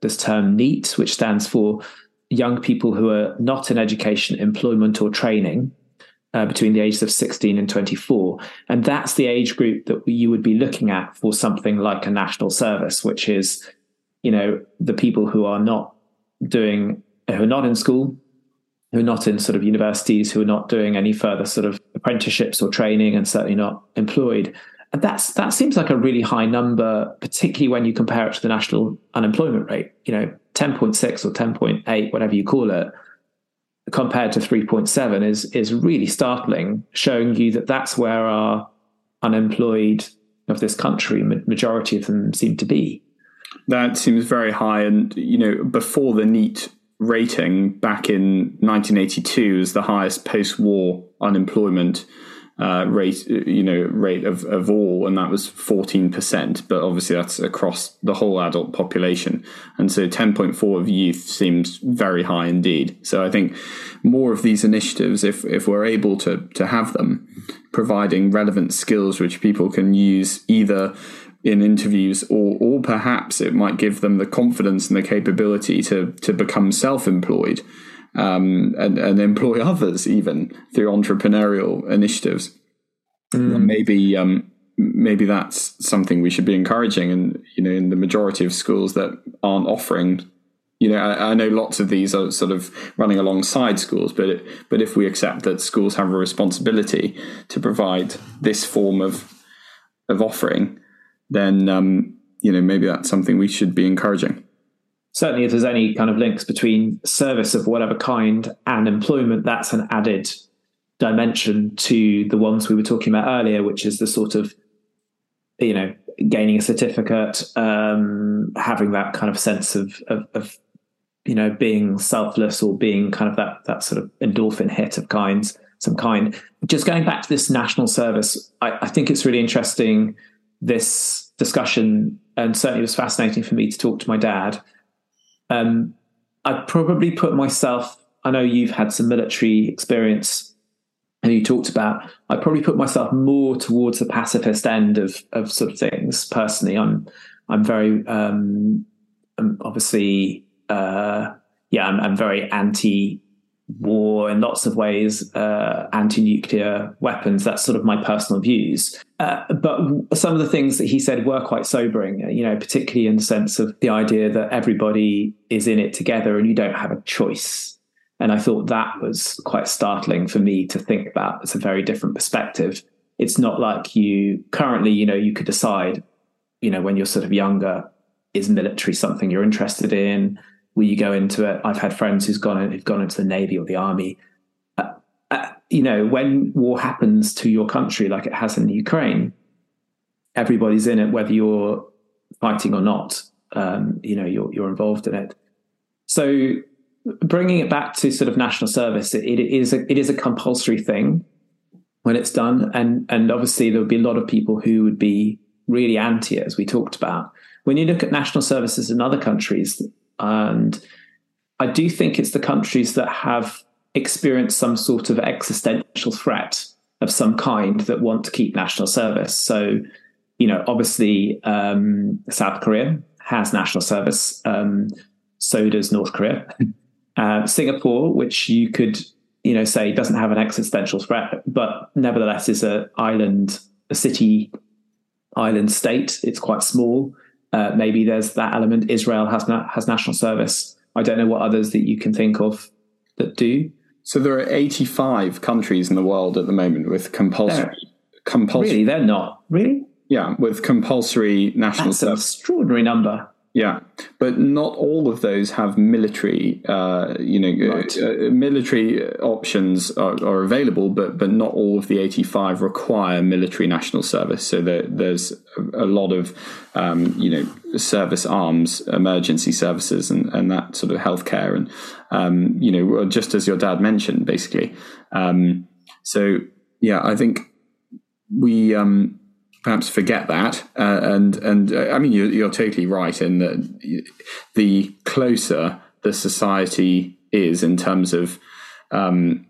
this term NEET, which stands for young people who are not in education, employment, or training. Uh, between the ages of 16 and 24. And that's the age group that you would be looking at for something like a national service, which is, you know, the people who are not doing, who are not in school, who are not in sort of universities, who are not doing any further sort of apprenticeships or training, and certainly not employed. That's that seems like a really high number, particularly when you compare it to the national unemployment rate. You know, ten point six or ten point eight, whatever you call it, compared to three point seven is is really startling, showing you that that's where our unemployed of this country, majority of them seem to be. That seems very high, and you know, before the NEAT rating back in 1982 as the highest post-war unemployment uh, rate, you know, rate of, of all, and that was 14%. But obviously, that's across the whole adult population, and so 10.4 of youth seems very high indeed. So I think more of these initiatives, if if we're able to to have them, providing relevant skills which people can use either in interviews, or or perhaps it might give them the confidence and the capability to to become self-employed um, and, and employ (laughs) others even through entrepreneurial initiatives. Mm. Maybe um, maybe that's something we should be encouraging, and you know, in the majority of schools that aren't offering. You know, I, I know lots of these are sort of running alongside schools, but it, but if we accept that schools have a responsibility to provide this form of of offering, then um, you know maybe that's something we should be encouraging. Certainly, if there's any kind of links between service of whatever kind and employment, that's an added dimension to the ones we were talking about earlier, which is the sort of, you know, gaining a certificate, um, having that kind of sense of, of, of, you know, being selfless or being kind of that that sort of endorphin hit of kinds, some kind. Just going back to this national service, I, I think it's really interesting this discussion, and certainly it was fascinating for me to talk to my dad. Um, I'd probably put myself. I know you've had some military experience and you talked about, I'd probably put myself more towards the pacifist end of of sort of things. Personally, I'm I'm very um, I'm obviously uh, yeah, I'm, I'm very anti war in lots of ways, uh, anti nuclear weapons. That's sort of my personal views. Uh, but some of the things that he said were quite sobering, you know, particularly in the sense of the idea that everybody is in it together and you don't have a choice. And I thought that was quite startling for me to think about. It's a very different perspective. It's not like you currently, you know, you could decide, you know, when you're sort of younger, is military something you're interested in? Will you go into it? I've had friends who's gone who've gone into the navy or the army. Uh, uh, you know, when war happens to your country, like it has in Ukraine, everybody's in it, whether you're fighting or not. Um, you know, you're you're involved in it. So bringing it back to sort of national service, it, it is a, it is a compulsory thing when it's done, and and obviously there would be a lot of people who would be really anti it, as we talked about. When you look at national services in other countries, and I do think it's the countries that have experienced some sort of existential threat of some kind that want to keep national service. So, you know, obviously, um, South Korea has national service. Um, so does North Korea. (laughs) Uh, Singapore, which you could, you know, say doesn't have an existential threat, but nevertheless is a island, a city island state. It's quite small. Uh, maybe there's that element. Israel has na- has national service. I don't know what others that you can think of that do. So there are 85 countries in the world at the moment with compulsory. compulsory. Really, they're not really. Yeah, with compulsory national That's service. an extraordinary number. Yeah, but not all of those have military. Uh, you know, Right. uh, military options are, are available, but but not all of the eighty-five require military national service. So there, there's a, a lot of um, you know service arms, emergency services, and, and that sort of healthcare, and um, you know, just as your dad mentioned, basically. Um, so yeah, I think we. Um, perhaps forget that. Uh, and and uh, I mean, you're, you're totally right in that the closer the society is in terms of, um,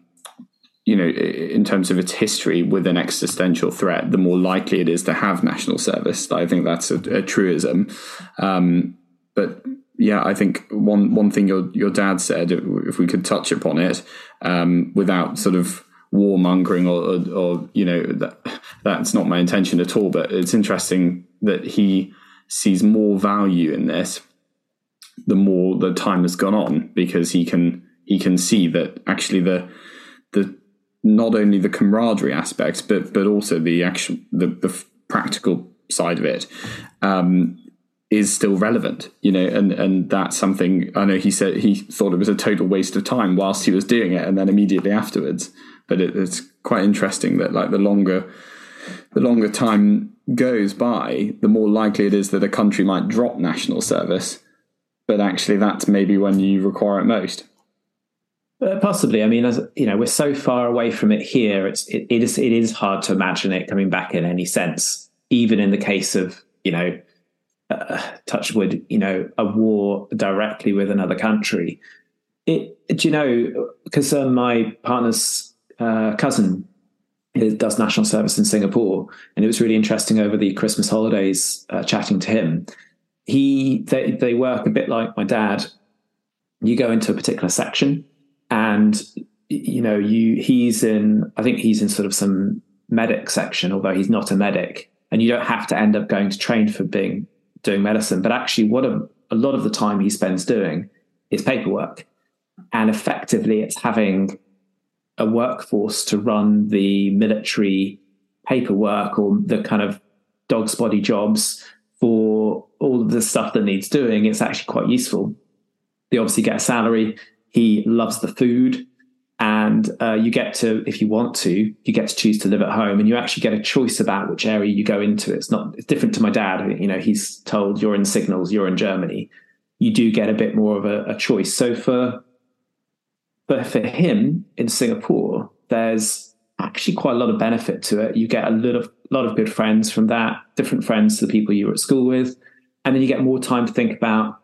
you know, in terms of its history with an existential threat, the more likely it is to have national service. I think that's a, a truism. Um, but yeah, I think one one thing your your dad said, if we could touch upon it, um, without sort of warmongering or, or, or you know that that's not my intention at all. But it's interesting that he sees more value in this the more the time has gone on because he can he can see that actually the the not only the camaraderie aspects but but also the actual the, the practical side of it um, is still relevant, you know, and and that's something I know he said he thought it was a total waste of time whilst he was doing it, and then immediately afterwards. But it, it's quite interesting that like the longer the longer time goes by, the more likely it is that a country might drop national service. But actually, that's maybe when you require it most. Uh, possibly. I mean, as you know, we're so far away from it here. It's it, it is it is hard to imagine it coming back in any sense. Even in the case of you know, uh, touchwood, you know, a war directly with another country. It do you know because uh, my partner's uh, cousin does national service in Singapore, and it was really interesting over the Christmas holidays uh, chatting to him. He they they work a bit like my dad. You go into a particular section, and you know you he's in I think he's in sort of some medic section, although he's not a medic, and you don't have to end up going to train for being doing medicine. But actually, what a, a lot of the time he spends doing is paperwork, and effectively, it's having a workforce to run the military paperwork or the kind of dog's body jobs for all of the stuff that needs doing, it's actually quite useful. They obviously get a salary. He loves the food. and uh, you get to if you want to you get to choose to live at home and you actually get a choice about which area you go into it's not it's different to my dad you know he's told you're in signals you're in germany you do get a bit more of a, a choice so for but for him in singapore there's actually quite a lot of benefit to it you get a lot of lot of good friends from that different friends to the people you were at school with and then you get more time to think about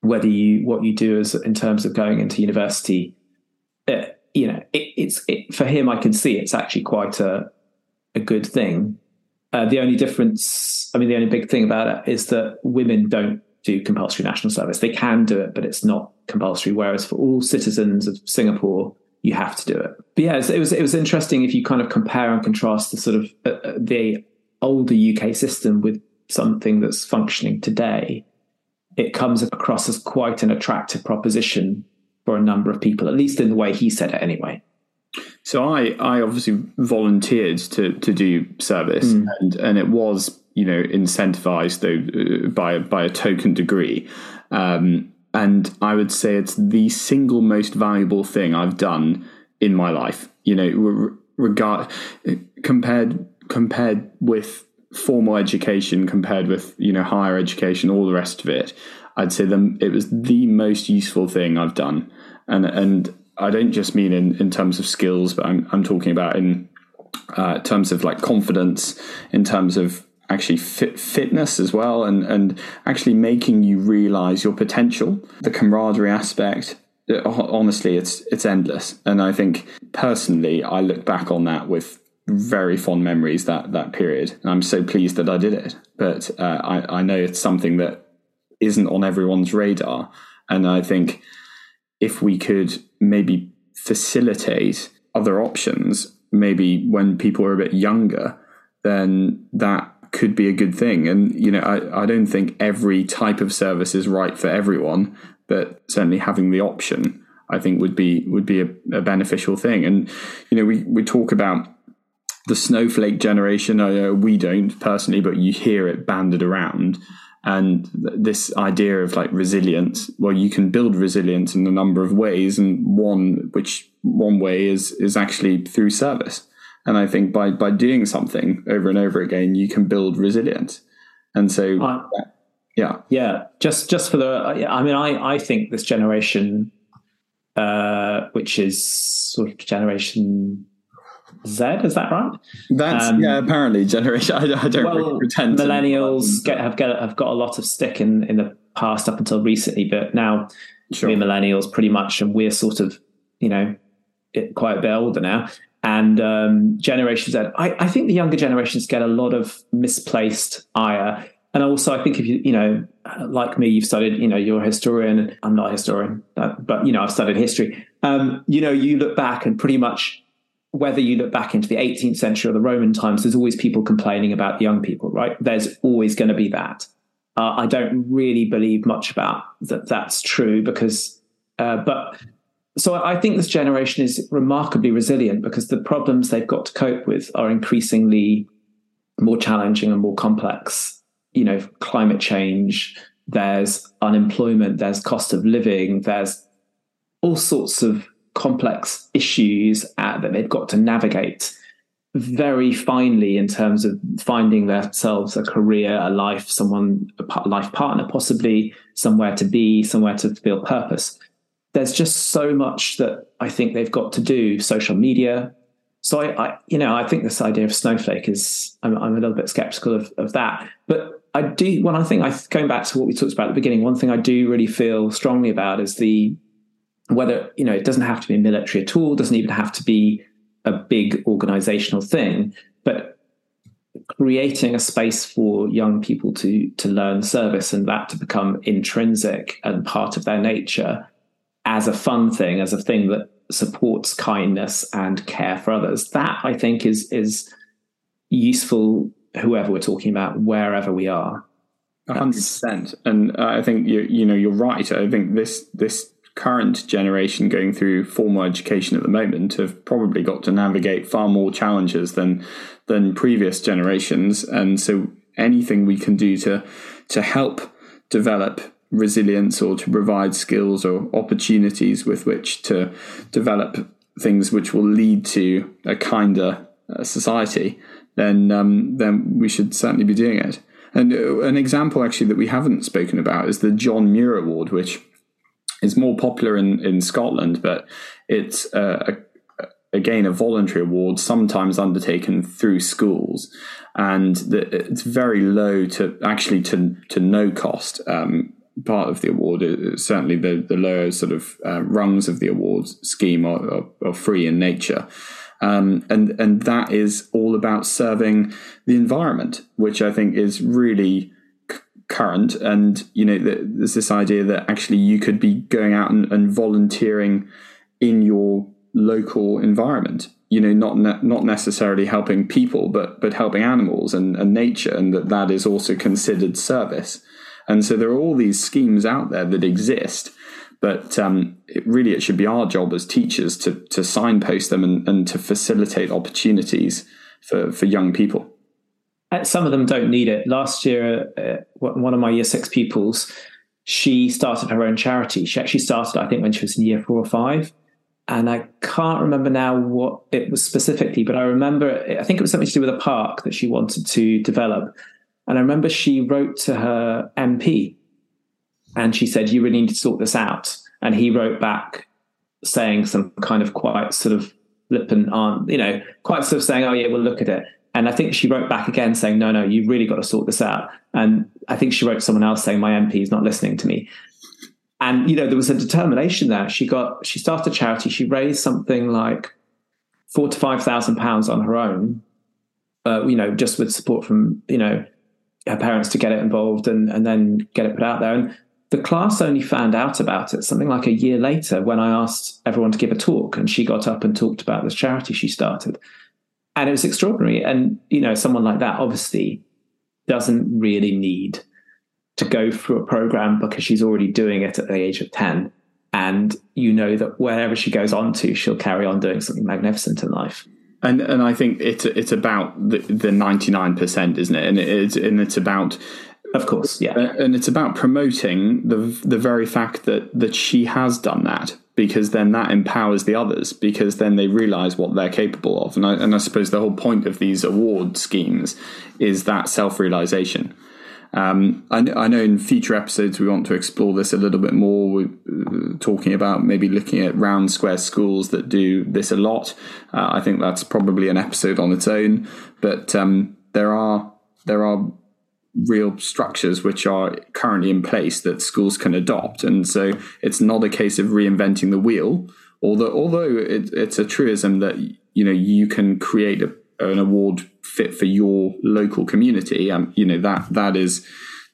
whether you what you do as in terms of going into university uh, you know, it, it's it, for him. I can see it's actually quite a a good thing. Uh, the only difference, I mean, the only big thing about it is that women don't do compulsory national service. They can do it, but it's not compulsory. Whereas for all citizens of Singapore, you have to do it. But yeah, it was it was interesting if you kind of compare and contrast the sort of uh, uh the older UK system with something that's functioning today. It comes across as quite an attractive proposition for a number of people, at least in the way he said it anyway. So I, I obviously volunteered to to do service, mm. and and it was you know incentivized though uh, by by a token degree, um, and I would say it's the single most valuable thing I've done in my life. You know, regard compared compared with formal education, compared with you know higher education, all the rest of it. I'd say them it was the most useful thing I've done, and and I don't just mean in, in terms of skills, but I'm I'm talking about in uh, terms of like confidence, in terms of actually fit, fitness as well, and and actually making you realize your potential, the camaraderie aspect. Uh, honestly, it's it's endless, and I think personally, I look back on that with very fond memories that that period. And I'm so pleased that I did it, but uh, I I know it's something that isn't on everyone's radar. And I think if we could maybe facilitate other options, maybe when people are a bit younger, then that could be a good thing. And, you know, I, I don't think every type of service is right for everyone, but certainly having the option, I think would be would be a, a beneficial thing. And, you know, we, we talk about the snowflake generation. Uh, we don't personally, but you hear it banded around and this idea of like resilience well you can build resilience in a number of ways and one which one way is is actually through service and i think by by doing something over and over again you can build resilience and so uh, yeah yeah just just for the i mean i i think this generation uh which is sort of generation Z, is that right? That's um, yeah. Apparently, generation. I, I don't well, really pretend. Millennials get, have got have got a lot of stick in in the past up until recently, but now sure. we're millennials pretty much, and we're sort of you know it, quite a bit older now. And um, Generation Z, I, I think the younger generations get a lot of misplaced ire. And also, I think if you, you know, like me, you've studied, you know, you're a historian. I'm not a historian, but, you know, I've studied history. Um, you know, you look back and pretty much whether you look back into the 18th century or the Roman times, there's always people complaining about young people, right? There's always going to be that. Uh, I don't really believe much about that. That's true because, uh, but so I think this generation is remarkably resilient because the problems they've got to cope with are increasingly more challenging and more complex. You know, climate change, there's unemployment, there's cost of living, there's all sorts of complex issues uh, that they've got to navigate very finely in terms of finding themselves a career, a life, someone, a life partner, possibly somewhere to be, somewhere to feel purpose. There's just so much that I think they've got to do. Social media. So I, I you know, I think this idea of snowflake is. I'm, I'm a little bit skeptical of, of that, but I do. When I think I going back to what we talked about at the beginning, one thing I do really feel strongly about is the whether you know it doesn't have to be military at all doesn't even have to be a big organizational thing but creating a space for young people to to learn service and that to become intrinsic and part of their nature as a fun thing as a thing that supports kindness and care for others. That i think is is useful whoever we're talking about wherever we are. Hundred percent, and uh, I think you you know you're right. I think this this current generation going through formal education at the moment have probably got to navigate far more challenges than than previous generations. And so anything we can do to to help develop resilience or to provide skills or opportunities with which to develop things which will lead to a kinder uh, society, then um, then we should certainly be doing it. And uh, an example actually that we haven't spoken about is the John Muir Award, which is more popular in, in Scotland, but it's uh, a, again a voluntary award, sometimes undertaken through schools, and the, it's very low to actually to to no cost. Um, part of the award certainly the the lower sort of uh, rungs of the awards scheme are, are, are free in nature. Um, and and that is all about serving the environment, which I think is really c- current. And you know, there's this idea that actually you could be going out and, and volunteering in your local environment. You know, not ne- not necessarily helping people, but but helping animals and, and nature, and that that is also considered service. And so there are all these schemes out there that exist but um, it really, it should be our job as teachers to to signpost them and, and to facilitate opportunities for for young people. Uh, some of them don't need it. Last year, uh, one of my year six pupils, she started her own charity. She actually started, I think, when she was in year four or five. And I can't remember now what it was specifically, but I remember, I think it was something to do with a park that she wanted to develop. And I remember she wrote to her MP and she said, You really need to sort this out. And he wrote back saying some kind of quite sort of flippant, um, you know, quite sort of saying, Oh, yeah, we'll look at it. And I think she wrote back again saying, No, no, you've really got to sort this out. And I think she wrote to someone else saying, My MP is not listening to me. And, you know, there was a determination there. She got, she started a charity. She raised something like four to five thousand pounds on her own, uh, you know, just with support from, you know, her parents to get it involved and, and then get it put out there. And the class only found out about it something like a year later when I asked everyone to give a talk and she got up and talked about this charity she started. And it was extraordinary. And, you know, someone like that obviously doesn't really need to go through a program because she's already doing it at the age of 10. And you know that wherever she goes on to, she'll carry on doing something magnificent in life. And and I think it's it's about the the ninety nine percent, isn't it? And it's and it's about of course, yeah. Uh, and it's about promoting the the very fact that that she has done that because then that empowers the others because then they realize what they're capable of. And I, and I suppose the whole point of these award schemes is that self realization. Um, I, I, know in future episodes we want to explore this a little bit more. We're uh, talking about maybe looking at round square schools that do this a lot. Uh, I think that's probably an episode on its own. But um, there are there are real structures which are currently in place that schools can adopt. And so it's not a case of reinventing the wheel, although although it, it's a truism that you know you can create a, an award fit for your local community. Um, you know that that is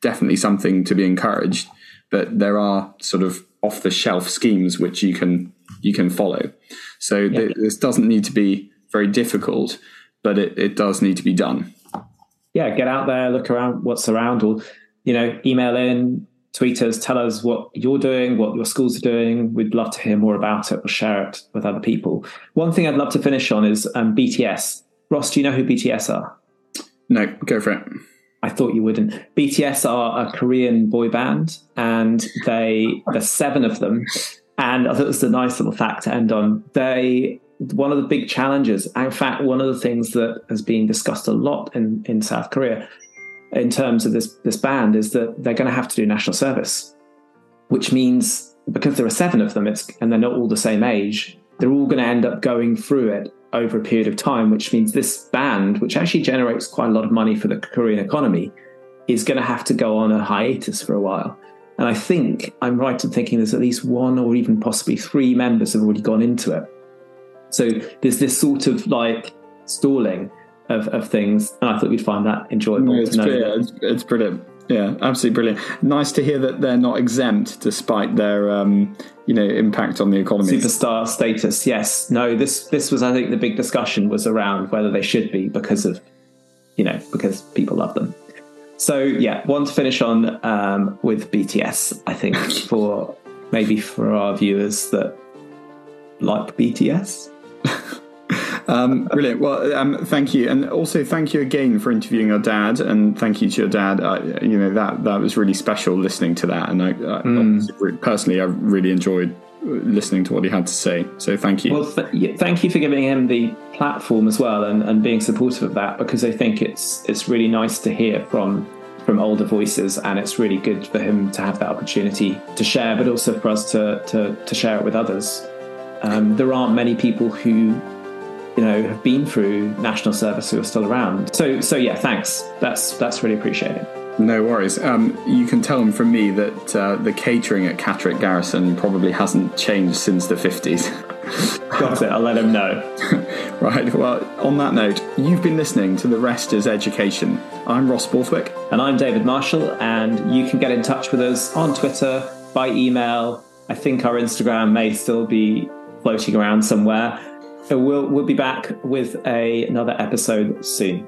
definitely something to be encouraged. But there are sort of off the shelf schemes which you can you can follow. So th- this doesn't need to be very difficult, but it, it does need to be done yeah, get out there, look around what's around, or you know, email in, tweet us, tell us what you're doing, what your schools are doing. We'd love to hear more about it or share it with other people. One thing I'd love to finish on is um, BTS. Ross, do you know who BTS are? No, go for it. I thought you wouldn't. BTS are a Korean boy band, and they there's seven of them. And I thought it was a nice little fact to end on. They one of the big challenges, in fact, one of the things that has been discussed a lot in, in South Korea in terms of this, this band is that they're going to have to do national service, which means because there are seven of them it's, and they're not all the same age, they're all going to end up going through it over a period of time, which means this band, which actually generates quite a lot of money for the Korean economy, is going to have to go on a hiatus for a while. And I think I'm right in thinking there's at least one or even possibly three members have already gone into it. So there's this sort of like stalling of, of things, and I thought we'd find that enjoyable. it's, it's, it's, brilliant. Yeah, absolutely brilliant. Nice to hear that they're not exempt, despite their um, you know impact on the economy. Superstar status. Yes. No. This this was I think the big discussion was around whether they should be because of you know because people love them. So yeah, one to finish on um, with BTS. I think (laughs) for maybe for our viewers that like BTS. (laughs) um, brilliant. Well, um, thank you, and also thank you again for interviewing your dad, and thank you to your dad. Uh, you know that that was really special listening to that, and I, I mm. personally I really enjoyed listening to what he had to say. So thank you. Well, th- thank you for giving him the platform as well and, and being supportive of that because I think it's it's really nice to hear from from older voices and it's really good for him to have that opportunity to share, but also for us to to, to share it with others. Um, there aren't many people who you know have been through national service who are still around. So so yeah, thanks. That's that's really appreciated. No worries. Um, you can tell them from me that uh, the catering at Catterick Garrison probably hasn't changed since the 50s. (laughs) Got it. I'll let them know. (laughs) right. Well, on that note, you've been listening to The Rest is Education. I'm Ross Borthwick. And I'm David Marshall. And you can get in touch with us on Twitter, by email. I think our Instagram may still be floating around somewhere. So we'll, we'll be back with a, another episode soon.